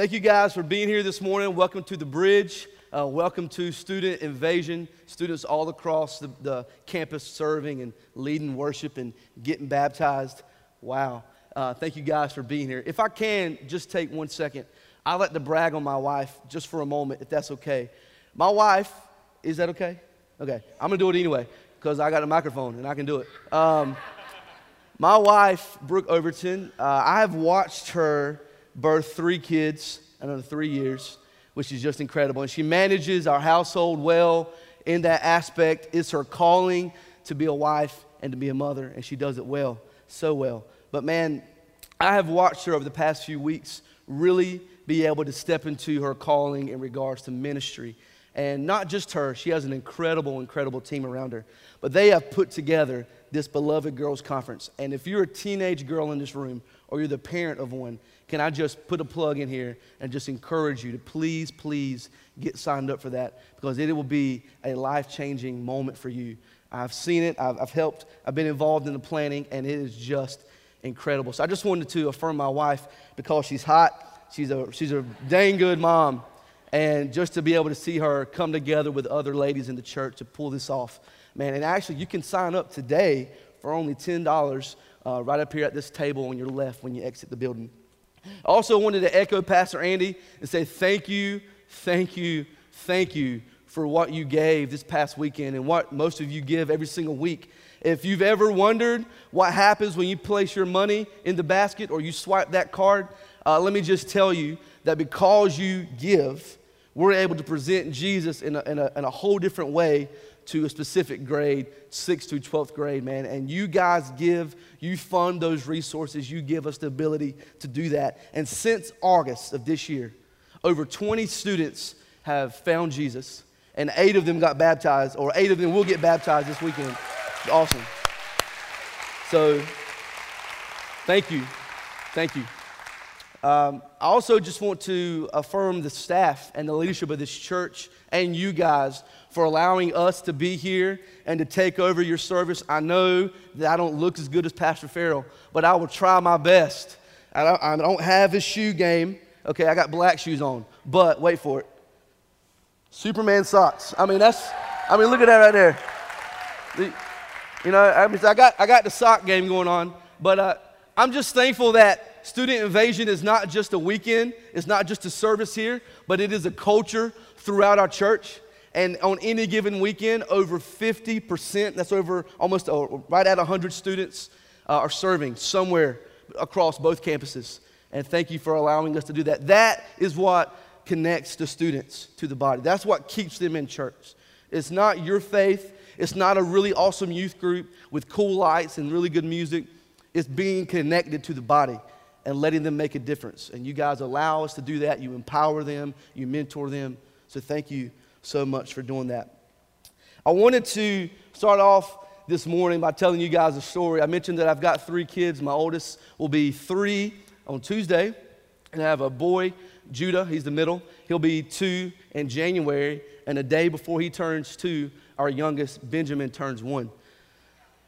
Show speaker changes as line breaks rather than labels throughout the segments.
thank you guys for being here this morning. Welcome to the bridge. Uh, welcome to Student Invasion. Students all across the, the, campus serving and leading worship and getting baptized. Wow. Uh, thank you guys for being here. If I can, just take one second. I like to brag on my wife just for a moment, if that's okay. My wife, is that okay? Okay. I'm to do it anyway because I got a microphone and I can do it. Um, my wife, Brooke Overton, uh, I have watched her birth three kids under three years which is just incredible. And she manages our household well in that aspect. It's her calling to be a wife and to be a mother, and she does it well, so well. But man, I have watched her over the past few weeks really be able to step into her calling in regards to ministry. And not just her, she has an incredible, incredible team around her. But they have put together this beloved girls conference. And if you're a teenage girl in this room or you're the parent of one, can I just put a plug in here and just encourage you to please, please get signed up for that because it will be a life changing moment for you. I've seen it, I've, I've, helped, I've been involved in the planning, and it is just incredible. So I just wanted to affirm my wife because she's hot, she's a, she's a dang good mom, and just to be able to see her come together with other ladies in the church to pull this off, man. And actually, you can sign up today for only $10 uh, right up here at this table on your left when you exit the building. I also wanted to echo Pastor Andy and say thank you, thank you, thank you for what you gave this past weekend and what most of you give every single week. If you've ever wondered what happens when you place your money in the basket or you swipe that card, uh, let me just tell you that because you give, we're able to present Jesus in a, in a, in a whole different way to a specific grade, 6th to 12th grade, man. And you guys give, you fund those resources, you give us the ability to do that. And since August of this year, over 20 students have found Jesus, and eight of them got baptized, or eight of them will get baptized this weekend. It's awesome. So, thank you. Thank you. Um, I also just want to affirm the staff and the leadership of this church and you guys for allowing us to be here and to take over your service. I know that I don't look as good as Pastor Farrell, but I will try my best. I don't, I don't have his shoe game. Okay, I got black shoes on, but wait for it. Superman socks. I mean, that's, I mean, look at that right there. The, you know, I, mean, I, got, I got the sock game going on, but uh, I'm just thankful that Student Invasion is not just a weekend, it's not just a service here, but it is a culture throughout our church. And on any given weekend, over 50%, that's over almost uh, right at 100 students, uh, are serving somewhere across both campuses. And thank you for allowing us to do that. That is what connects the students to the body. That's what keeps them in church. It's not your faith, it's not a really awesome youth group with cool lights and really good music. It's being connected to the body and letting them make a difference. And you guys allow us to do that. You empower them, you mentor them. So thank you so much for doing that. I wanted to start off this morning by telling you guys a story. I mentioned that I've got three kids. My oldest will be three on Tuesday, and I have a boy, Judah, he's the middle. He'll be two in January, and a day before he turns two, our youngest, Benjamin, turns one.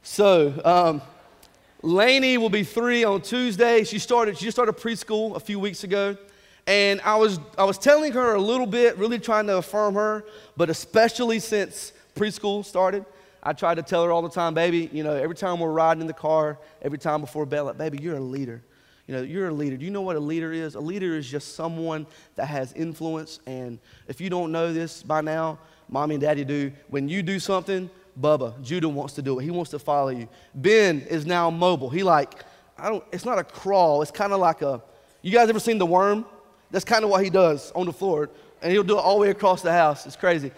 So, um, Lainey will be three on Tuesday. She started, she just started preschool a few weeks ago. And I was, I was telling her a little bit, really trying to affirm her, but especially since preschool started, I tried to tell her all the time, baby, you know, every time we're riding in the car, every time before bed, baby, you're a leader. You know, you're a leader. Do you know what a leader is? A leader is just someone that has influence. And if you don't know this by now, mommy and daddy do. When you do something, Bubba, Judah wants to do it. He wants to follow you. Ben is now mobile. He like, I don't, it's not a crawl. It's kind of like a, you guys ever seen the worm? That's kind of what he does on the floor. And he'll do it all the way across the house. It's crazy.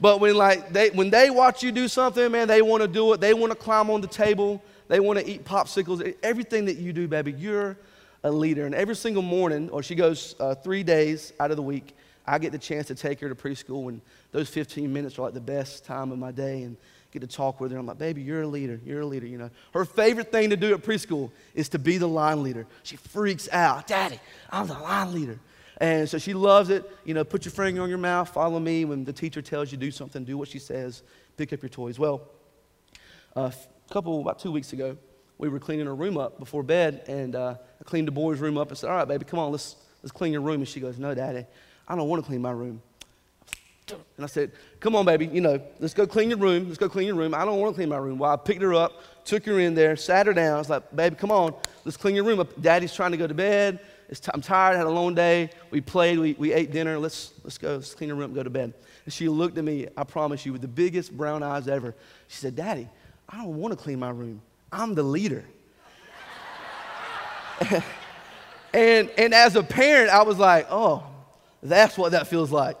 But when like they when they watch you do something, man, they want to do it. They want to climb on the table. They want to eat popsicles. Everything that you do, baby, you're a leader. And every single morning, or she goes uh, three days out of the week, I get the chance to take her to preschool, and those 15 minutes are like the best time of my day. And get to talk with her. I'm like, baby, you're a leader. You're a leader. You know, her favorite thing to do at preschool is to be the line leader. She freaks out. Daddy, I'm the line leader. And so she loves it. You know, put your finger on your mouth, follow me. When the teacher tells you do something, do what she says, pick up your toys. Well, a couple, about two weeks ago, we were cleaning her room up before bed, and uh, I cleaned the boys' room up and said, All right, baby, come on, let's, let's clean your room. And she goes, no, daddy, I don't want to clean my room. And I said, come on, baby, you know, let's go clean your room. Let's go clean your room. I don't want to clean my room. Well, I picked her up, took her in there, sat her down. I was like, baby, come on, let's clean your room. Daddy's trying to go to bed. T- I'm tired, had a long day. We played, we, we ate dinner. Let's, let's go, let's clean your room, go to bed. And she looked at me, I promise you, with the biggest brown eyes ever. She said, Daddy, I don't want to clean my room. I'm the leader. and, and as a parent, I was like, oh, that's what that feels like.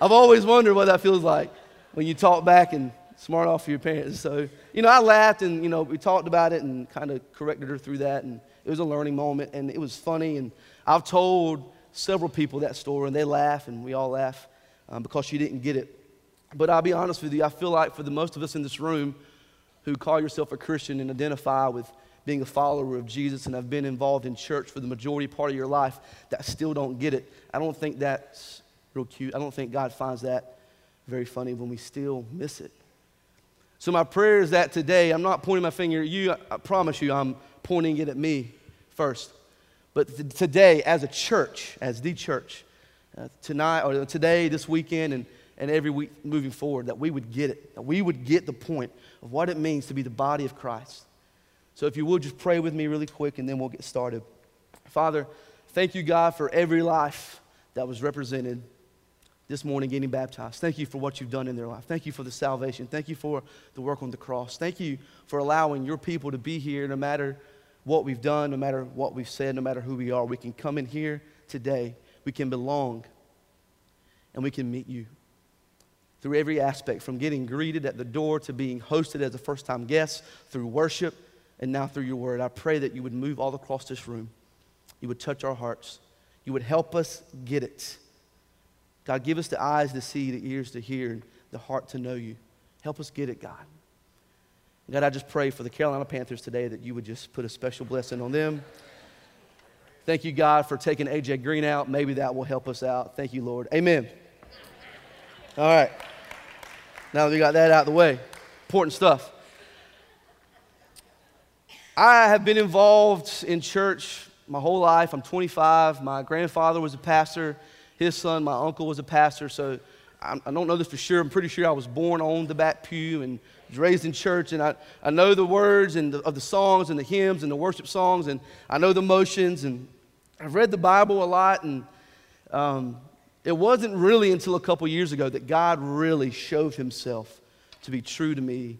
I've always wondered what that feels like when you talk back and smart off your parents. So, you know, I laughed and, you know, we talked about it and kind of corrected her through that. And it was a learning moment and it was funny. And I've told several people that story and they laugh and we all laugh um, because she didn't get it. But I'll be honest with you, I feel like for the most of us in this room who call yourself a Christian and identify with being a follower of Jesus and have been involved in church for the majority part of your life that still don't get it. I don't think that's real cute. I don't think God finds that very funny when we still miss it. So, my prayer is that today, I'm not pointing my finger at you, I promise you, I'm pointing it at me first. But th- today, as a church, as the church, uh, tonight or today, this weekend, and, and every week moving forward, that we would get it, that we would get the point of what it means to be the body of Christ. So, if you would just pray with me really quick and then we'll get started. Father, thank you, God, for every life that was represented this morning getting baptized. Thank you for what you've done in their life. Thank you for the salvation. Thank you for the work on the cross. Thank you for allowing your people to be here no matter what we've done, no matter what we've said, no matter who we are. We can come in here today. We can belong and we can meet you through every aspect from getting greeted at the door to being hosted as a first time guest, through worship, and now through your word. I pray that you would move all across this room. You would touch our hearts. You would help us get it God, give us the eyes to see, the ears to hear, and the heart to know you. Help us get it, God. God, I just pray for the Carolina Panthers today that you would just put a special blessing on them. Thank you, God, for taking AJ Green out. Maybe that will help us out. Thank you, Lord. Amen. All right. Now that we got that out of the way, important stuff. I have been involved in church my whole life. I'm 25. My grandfather was a pastor his son, my uncle, was a pastor, so I, I don't know this for sure. I'm pretty sure I was born on the back pew and was raised in church, and I, I know the words and the, of the songs and the hymns and the worship songs, and I know the motions, and I've read the Bible a lot, and um, it wasn't really until a couple years ago that God really showed himself to be true to me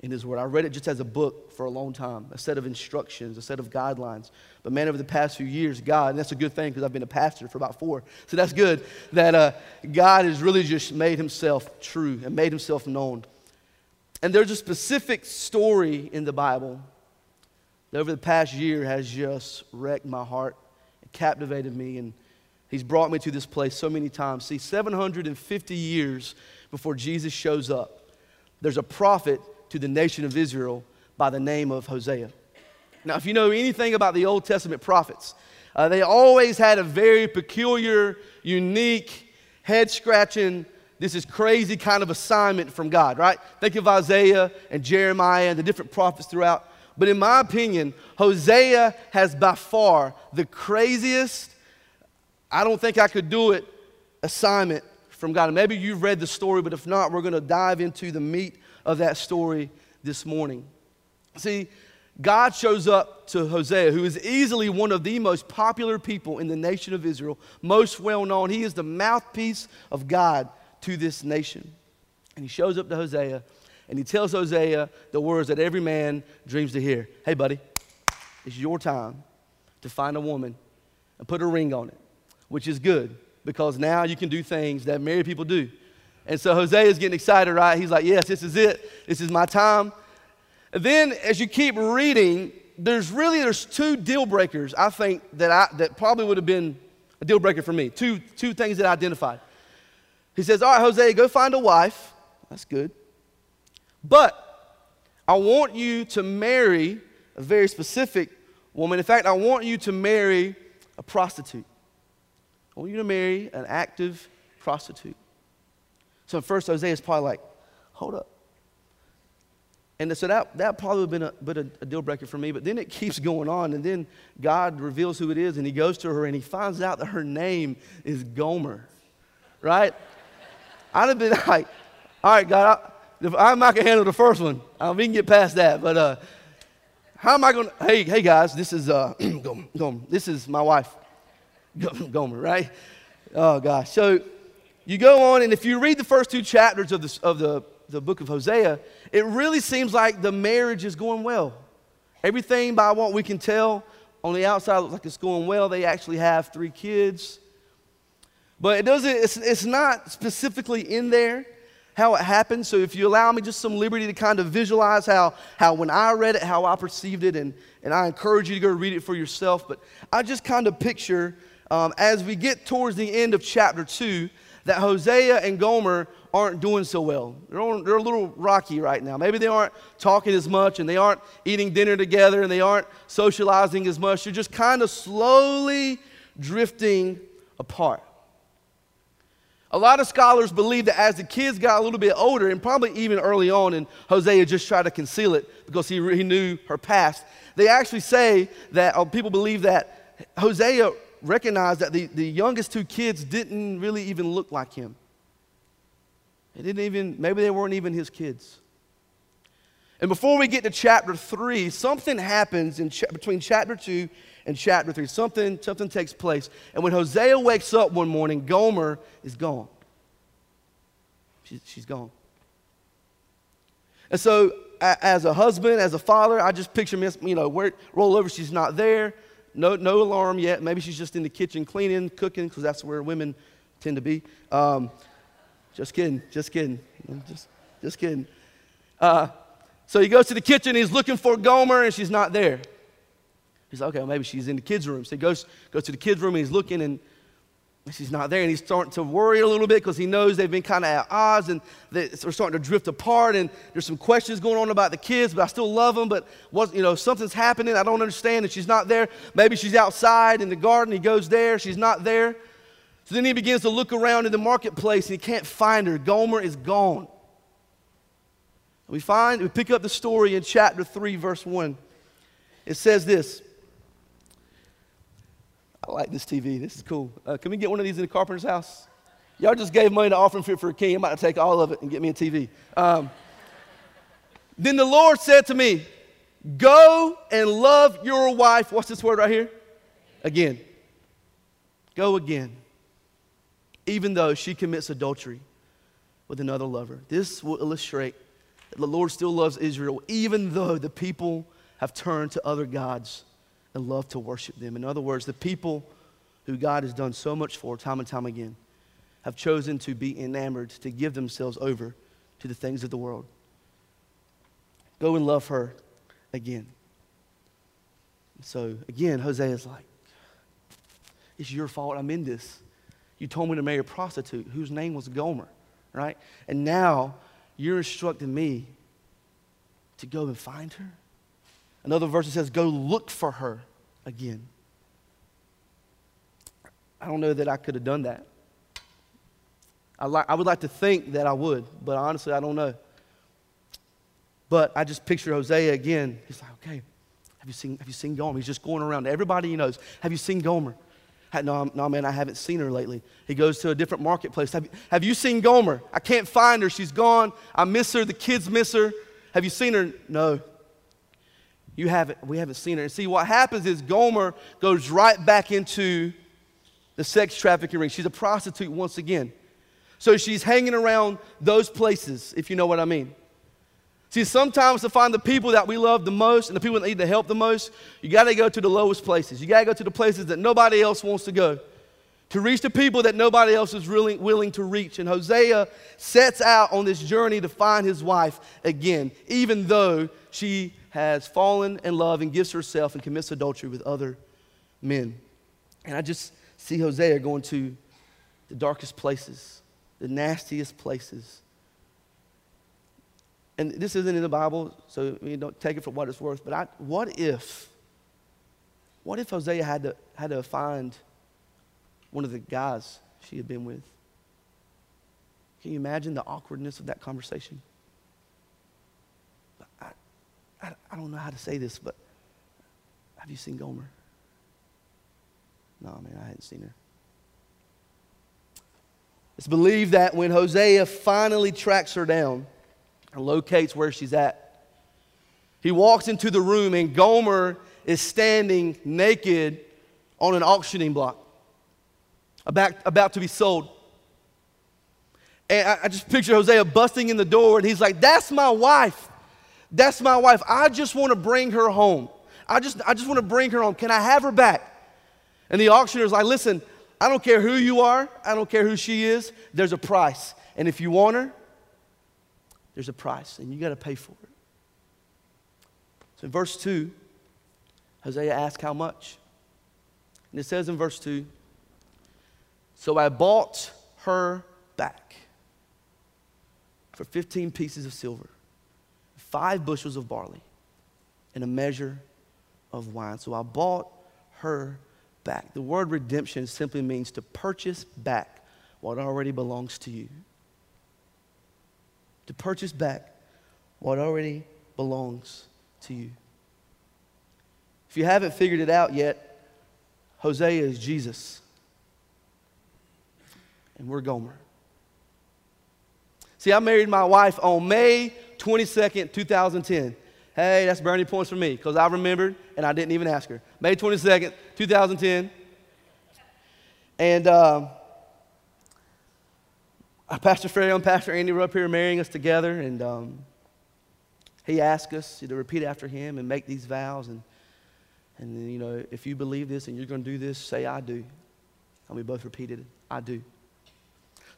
in His Word. I read it just as a book for a long time, a set of instructions, a set of guidelines. But man, over the past few years, God, and that's a good thing because I've been a pastor for about four, so that's good, that uh, God has really just made Himself true and made Himself known. And there's a specific story in the Bible that over the past year has just wrecked my heart and captivated me. And He's brought me to this place so many times. See, 750 years before Jesus shows up, there's a prophet to the nation of Israel by the name of Hosea. Now, if you know anything about the Old Testament prophets, uh, they always had a very peculiar, unique, head scratching, this is crazy kind of assignment from God, right? Think of Isaiah and Jeremiah and the different prophets throughout. But in my opinion, Hosea has by far the craziest, I don't think I could do it, assignment from God. And maybe you've read the story, but if not, we're going to dive into the meat of that story this morning. See, God shows up to Hosea, who is easily one of the most popular people in the nation of Israel, most well known. He is the mouthpiece of God to this nation. And he shows up to Hosea and he tells Hosea the words that every man dreams to hear Hey, buddy, it's your time to find a woman and put a ring on it, which is good because now you can do things that married people do. And so Hosea is getting excited, right? He's like, Yes, this is it. This is my time. And then as you keep reading, there's really there's two deal breakers I think that I that probably would have been a deal breaker for me. Two two things that I identified. He says, All right, Hosea, go find a wife. That's good. But I want you to marry a very specific woman. In fact, I want you to marry a prostitute. I want you to marry an active prostitute. So at first, is probably like, hold up. And so that, that probably would have been a, been a, deal breaker for me. But then it keeps going on. And then God reveals who it is. And he goes to her and he finds out that her name is Gomer. Right? I'd have been like, all right, God, I, am not going to handle the first one. We can get past that. But uh, how am I going to? Hey, hey, guys, this is, uh, Gomer. This is my wife, Gomer, right? Oh, gosh. So you go on, and if you read the first two chapters of, this, of the, the book of Hosea, it really seems like the marriage is going well. Everything by what we can tell on the outside looks like it's going well. They actually have three kids. But it doesn't, it's, it's not specifically in there how it happened. So if you allow me just some liberty to kind of visualize how, how when I read it, how I perceived it, and, and I encourage you to go read it for yourself. But I just kind of picture um, as we get towards the end of chapter 2 that Hosea and Gomer aren't doing so well. They're, on, they're a little rocky right now. Maybe they aren't talking as much and they aren't eating dinner together and they aren't socializing as much. They're just kind of slowly drifting apart. A lot of scholars believe that as the kids got a little bit older, and probably even early on, and Hosea just tried to conceal it because he, he knew her past, they actually say that, or people believe that Hosea recognized that the, the youngest two kids didn't really even look like him. They didn't even, maybe they weren't even his kids. And before we get to chapter three, something happens in cha- between chapter two and chapter three. Something, something takes place. And when Hosea wakes up one morning, Gomer is gone. She, she's gone. And so, a, as a husband, as a father, I just picture, Miss, you know, where, roll over, she's not there. No, no alarm yet. Maybe she's just in the kitchen cleaning, cooking, because that's where women tend to be. Um, just kidding, just kidding, just, just kidding. Uh, so he goes to the kitchen, he's looking for Gomer, and she's not there. He's like, okay, well, maybe she's in the kids' room. So he goes, goes to the kids' room, and he's looking, and she's not there. And he's starting to worry a little bit because he knows they've been kind of at odds, and they're starting to drift apart. And there's some questions going on about the kids, but I still love them. But what, you know, something's happening. I don't understand, and she's not there. Maybe she's outside in the garden. He goes there. She's not there. So then he begins to look around in the marketplace, and he can't find her. Gomer is gone. We find, we pick up the story in chapter 3, verse 1. It says this I like this TV. This is cool. Uh, can we get one of these in the carpenter's house? Y'all just gave money to offering fit for a king. I'm about to take all of it and get me a TV. Um, then the Lord said to me, Go and love your wife. What's this word right here? Again. Go again. Even though she commits adultery with another lover. This will illustrate that the Lord still loves Israel, even though the people have turned to other gods and love to worship them. In other words, the people who God has done so much for time and time again have chosen to be enamored, to give themselves over to the things of the world. Go and love her again. So again, Hosea is like, It's your fault I'm in this. You told me to marry a prostitute whose name was Gomer, right? And now you're instructing me to go and find her. Another verse says, Go look for her again. I don't know that I could have done that. I, li- I would like to think that I would, but honestly, I don't know. But I just picture Hosea again. He's like, okay, have you seen, have you seen Gomer? He's just going around everybody he knows. Have you seen Gomer? No, no, man, I haven't seen her lately. He goes to a different marketplace. Have, have you seen Gomer? I can't find her. She's gone. I miss her. The kids miss her. Have you seen her? No. You haven't, we haven't seen her. And see, what happens is Gomer goes right back into the sex trafficking ring. She's a prostitute once again. So she's hanging around those places, if you know what I mean. See, sometimes to find the people that we love the most and the people that need the help the most, you got to go to the lowest places. You got to go to the places that nobody else wants to go to reach the people that nobody else is really willing to reach. And Hosea sets out on this journey to find his wife again, even though she has fallen in love and gives herself and commits adultery with other men. And I just see Hosea going to the darkest places, the nastiest places. And this isn't in the Bible, so you don't take it for what it's worth. But I, what if, what if Hosea had to, had to find one of the guys she had been with? Can you imagine the awkwardness of that conversation? I, I, I don't know how to say this, but have you seen Gomer? No, man, I hadn't seen her. It's believed that when Hosea finally tracks her down and locates where she's at, he walks into the room and Gomer is standing naked on an auctioning block, about, about to be sold. And I, I just picture Hosea busting in the door and he's like, That's my wife. That's my wife. I just want to bring her home. I just, I just want to bring her home. Can I have her back? And the auctioneer's like, Listen, I don't care who you are, I don't care who she is, there's a price. And if you want her, there's a price, and you got to pay for it. So in verse 2, Hosea asks how much. And it says in verse 2 So I bought her back for 15 pieces of silver, five bushels of barley, and a measure of wine. So I bought her back. The word redemption simply means to purchase back what already belongs to you. To purchase back what already belongs to you. If you haven't figured it out yet, Hosea is Jesus. And we're Gomer. See, I married my wife on May 22nd, 2010. Hey, that's brownie points for me because I remembered and I didn't even ask her. May 22nd, 2010. And um, Pastor Freddie and Pastor Andy were up here marrying us together, and um, he asked us to repeat after him and make these vows. And, and you know, if you believe this and you're going to do this, say, I do. And we both repeated I do.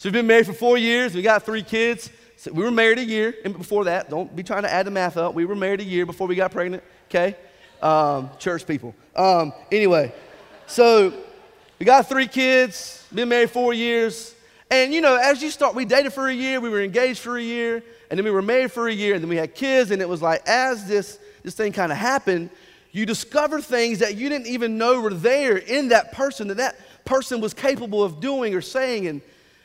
So we've been married for four years. We got three kids. So we were married a year. Before that, don't be trying to add the math up. We were married a year before we got pregnant, okay? Um, church people. Um, anyway, so we got three kids, been married four years. And you know, as you start, we dated for a year, we were engaged for a year, and then we were married for a year, and then we had kids. And it was like, as this, this thing kind of happened, you discover things that you didn't even know were there in that person, that that person was capable of doing or saying. And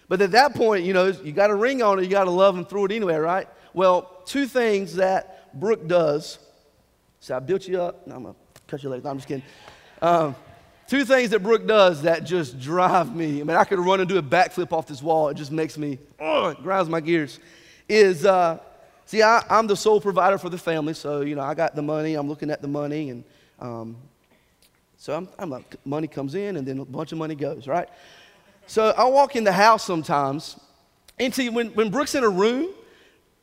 but at that point, you know, you got a ring on it, you got to love and throw it anyway, right? Well, two things that Brooke does. So I built you up. No, I'm going to cut your legs. No, I'm just kidding. Um, two things that Brooke does that just drive me. I mean, I could run and do a backflip off this wall. It just makes me, oh, it grinds my gears. Is, uh, see, I, am the sole provider for the family. So, you know, I got the money. I'm looking at the money. And um, so I'm, I'm like, money comes in and then a bunch of money goes, right? So I walk in the house sometimes, and see, when, when Brooke's in a room,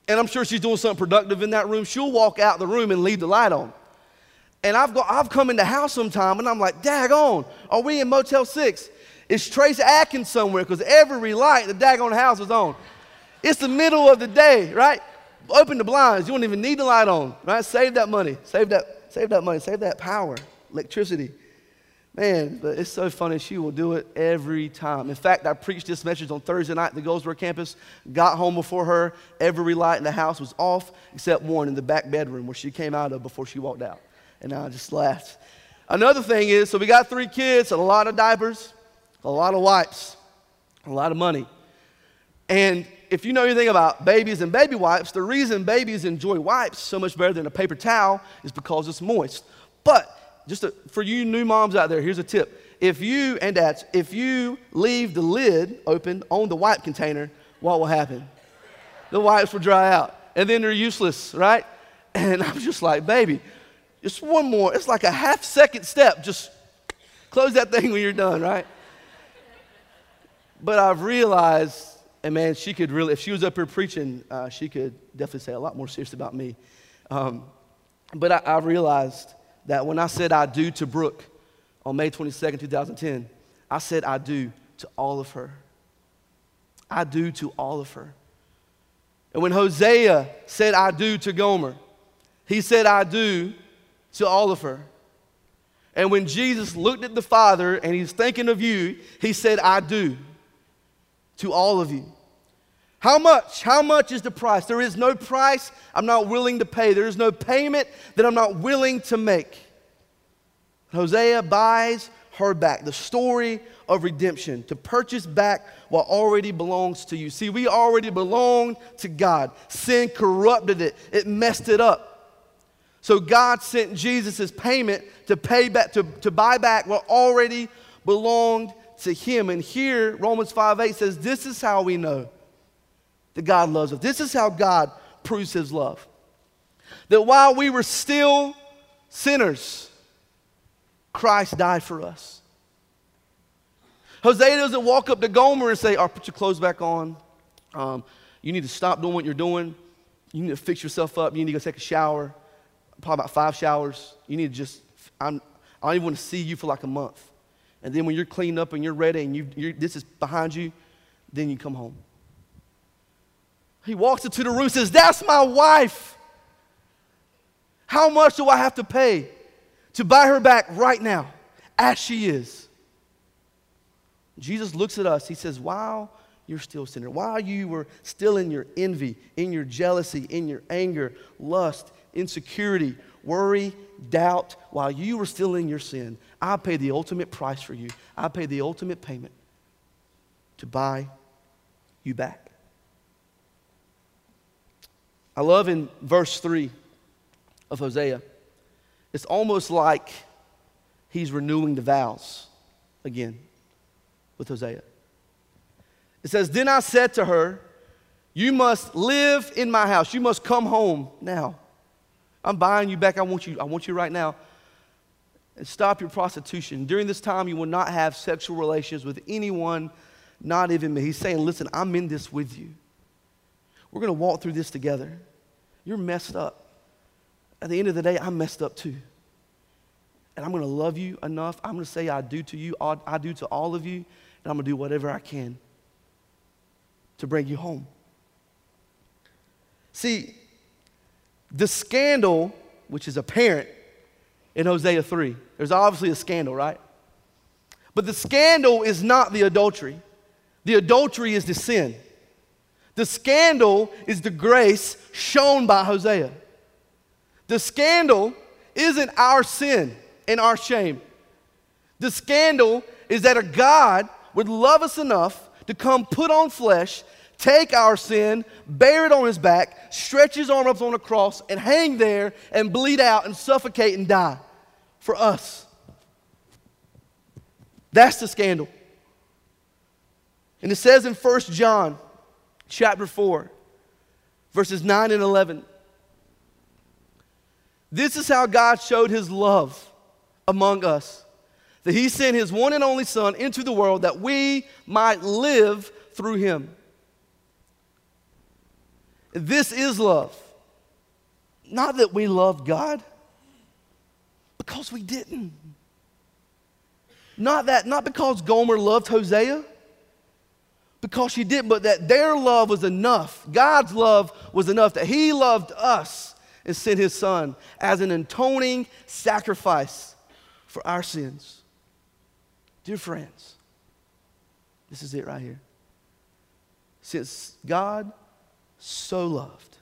and I'm sure she's doing something productive in that room, she'll walk out the room and leave the light on. And I've, got, I've come in the house sometime, and I'm like, daggone, are we in Motel 6? Is Trace Atkins somewhere? Because every light the daggone house is on. It's the middle of the day, right? Open the blinds. You don't even need the light on, right? Save that money. Save that, save that money. Save that power, electricity. Man, but it's so funny. She will do it every time. In fact, I preached this message on Thursday night at the Goldsboro campus. Got home before her. Every light in the house was off except one in the back bedroom where she came out of before she walked out. And I just laughed. Another thing is so we got three kids, a lot of diapers, a lot of wipes, a lot of money. And if you know anything about babies and baby wipes, the reason babies enjoy wipes so much better than a paper towel is because it's moist. But just a, for you new moms out there, here's a tip. If you, and dads, if you leave the lid open on the wipe container, what will happen? The wipes will dry out. And then they're useless, right? And I'm just like, baby, just one more. It's like a half second step. Just close that thing when you're done, right? But I've realized, and man, she could really, if she was up here preaching, uh, she could definitely say a lot more serious about me. Um, but I, I realized that when I said I do to Brooke on May 22nd, 2010, I said I do to all of her. I do to all of her. And when Hosea said I do to Gomer, he said I do to all of her. And when Jesus looked at the Father and he's thinking of you, he said, I do to all of you. How much? How much is the price? There is no price I'm not willing to pay. There is no payment that I'm not willing to make. Hosea buys her back. The story of redemption, to purchase back what already belongs to you. See, we already belong to God. Sin corrupted it, it messed it up. So God sent Jesus as payment to pay back to, to buy back what already belonged to him. And here Romans 5 8 says, This is how we know that God loves us. This is how God proves his love. That while we were still sinners, Christ died for us. Hosea doesn't walk up to Gomer and say, All right, put your clothes back on. Um, you need to stop doing what you're doing. You need to fix yourself up. You need to go take a shower, probably about five showers. You need to just, I'm, I don't even want to see you for like a month. And then when you're cleaned up and you're ready and you, this is behind you, then you come home. He walks into the room and says, That's my wife. How much do I have to pay to buy her back right now, as she is? Jesus looks at us. He says, While you're still sinner, while you were still in your envy, in your jealousy, in your anger, lust, insecurity, worry, doubt, while you were still in your sin, I paid the ultimate price for you. I paid the ultimate payment to buy you back. I love in verse 3 of Hosea, it's almost like he's renewing the vows again with Hosea. It says, Then I said to her, You must live in my house. You must come home now. I'm buying you back. I want you, I want you right now. And stop your prostitution. During this time, you will not have sexual relations with anyone, not even me. He's saying, Listen, I'm in this with you. We're going to walk through this together. You're messed up. At the end of the day, I'm messed up too. And I'm going to love you enough. I'm going to say I do to you, I do to all of you, and I'm going to do whatever I can to bring you home. See, the scandal, which is apparent in Hosea 3, there's obviously a scandal, right? But the scandal is not the adultery, the adultery is the sin. The scandal is the grace shown by Hosea. The scandal isn't our sin and our shame. The scandal is that a God would love us enough to come put on flesh, take our sin, bear it on his back, stretch his arm up on a cross, and hang there and bleed out and suffocate and die for us. That's the scandal. And it says in 1 John chapter 4, verses 9 and 11. This is how God showed his love among us that he sent his one and only Son into the world that we might live through him. This is love. Not that we loved God, because we didn't. Not that, not because Gomer loved Hosea, because she didn't, but that their love was enough. God's love was enough that He loved us and sent His Son as an atoning sacrifice for our sins. Dear friends, this is it right here. Since God so loved,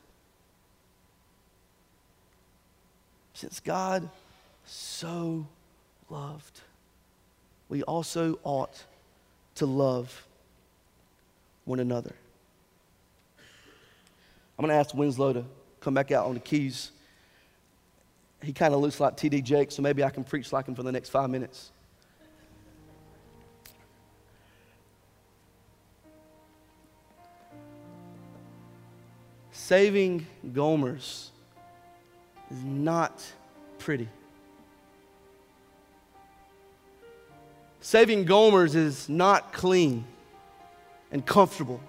since God so loved, we also ought to love one another. I'm going to ask Winslow to come back out on the keys. He kind of looks like T.D. Jake, so maybe I can preach like him for the next five minutes. Saving Gomers is not pretty. Saving Gomers is not clean and comfortable.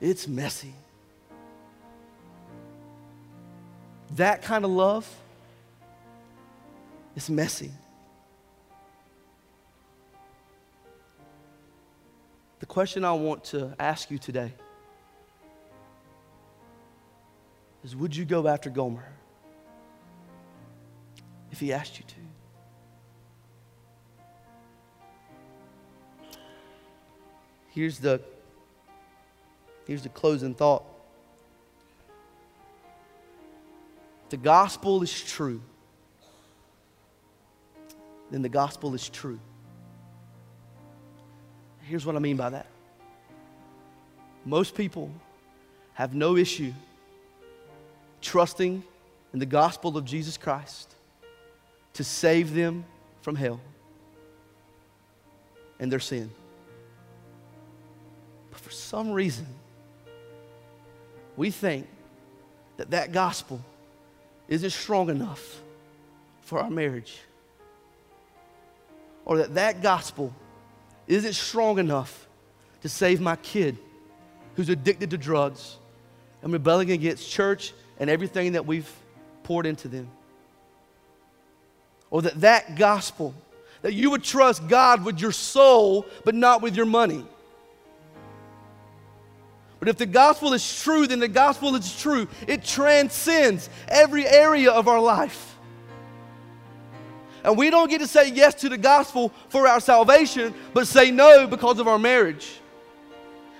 It's messy. That kind of love is messy. The question I want to ask you today is Would you go after Gomer if he asked you to? Here's the, here's the closing thought. the gospel is true, then the gospel is true. Here's what I mean by that. Most people have no issue trusting in the gospel of Jesus Christ to save them from hell and their sin. For some reason, we think that that gospel isn't strong enough for our marriage or that that gospel isn't strong enough to save my kid who's addicted to drugs and rebelling against church and everything that we've poured into them. Or that that gospel, that you would trust God with your soul, but not with your money. But if the gospel is true, then the gospel is true. It transcends every area of our life. And we don't get to say yes to the gospel for our salvation, but say no because of our marriage.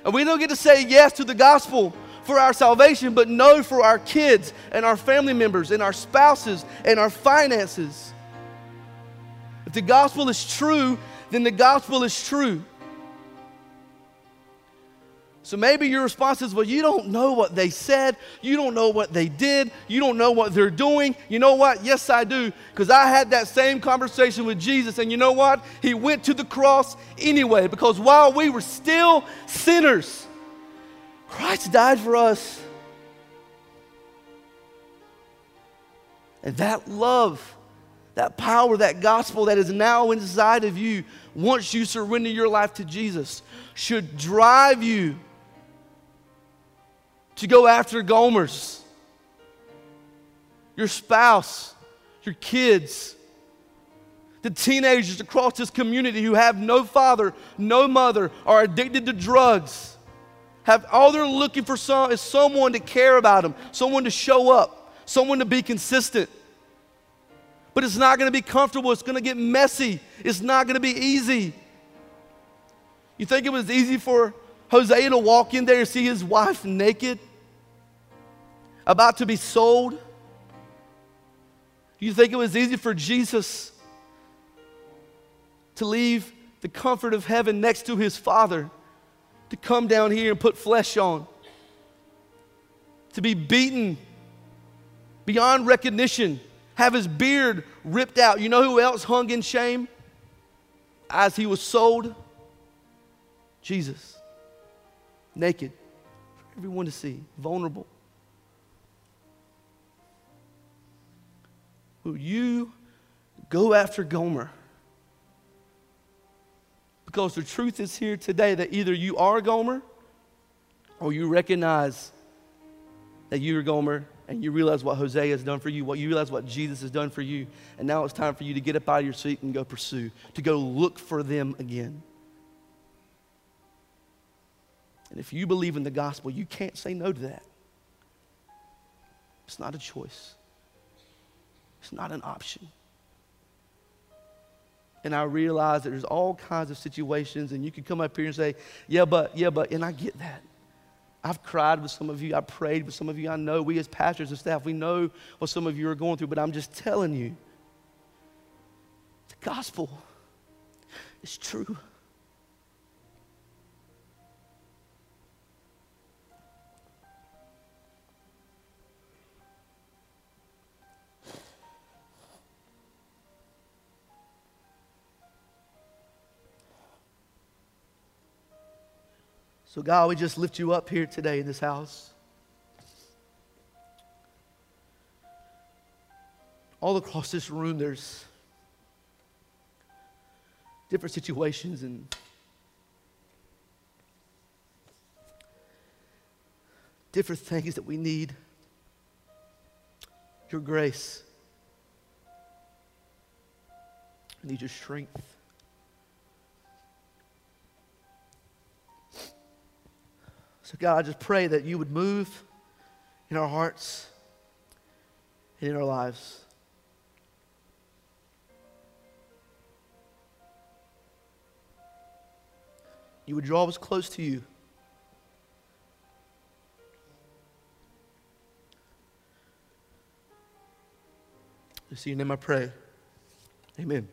And we don't get to say yes to the gospel for our salvation, but no for our kids and our family members and our spouses and our finances. If the gospel is true, then the gospel is true. So maybe your response is, well, you don't know what they said. You don't know what they did. You don't know what they're doing. You know what? Yes, I do. Because I had that same conversation with Jesus. And you know what? He went to the cross anyway. Because while we were still sinners, Christ died for us. And that love, that power, that gospel that is now inside of you, once you surrender your life to Jesus, should drive you to go after Gomers, your spouse, your kids, the teenagers across this community who have no father, no mother, are addicted to drugs. Have all they're looking for some, is someone to care about them, someone to show up, someone to be consistent. But it's not going to be comfortable. It's going to get messy. It's not going to be easy. You think it was easy for Hosea to walk in there and see his wife naked? About to be sold? Do You think it was easy for Jesus to leave the comfort of heaven next to his Father, to come down here and put flesh on, to be beaten beyond recognition, have his beard ripped out? You know who else hung in shame as he was sold? Jesus. Naked for everyone to see, vulnerable. Will you go after Gomer? Because the truth is here today that either you are Gomer or you recognize that you're Gomer and you realize what Hosea has done for you, what you realize what Jesus has done for you, and now it's time for you to get up out of your seat and go pursue, to go look for them again. And if you believe in the gospel, you can't say no to that. It's not a choice. It's not an option. And I realize that there's all kinds of situations, and you can come up here and say, Yeah, but, yeah, but, and I get that. I've cried with some of you, I prayed with some of you. I know we as pastors and staff, we know what some of you are going through, but I'm just telling you the gospel is true. So, God, we just lift you up here today in this house. All across this room, there's different situations and different things that we need your grace. We need your strength. So, God, I just pray that you would move in our hearts and in our lives. You would draw us close to you. In your name I pray. Amen.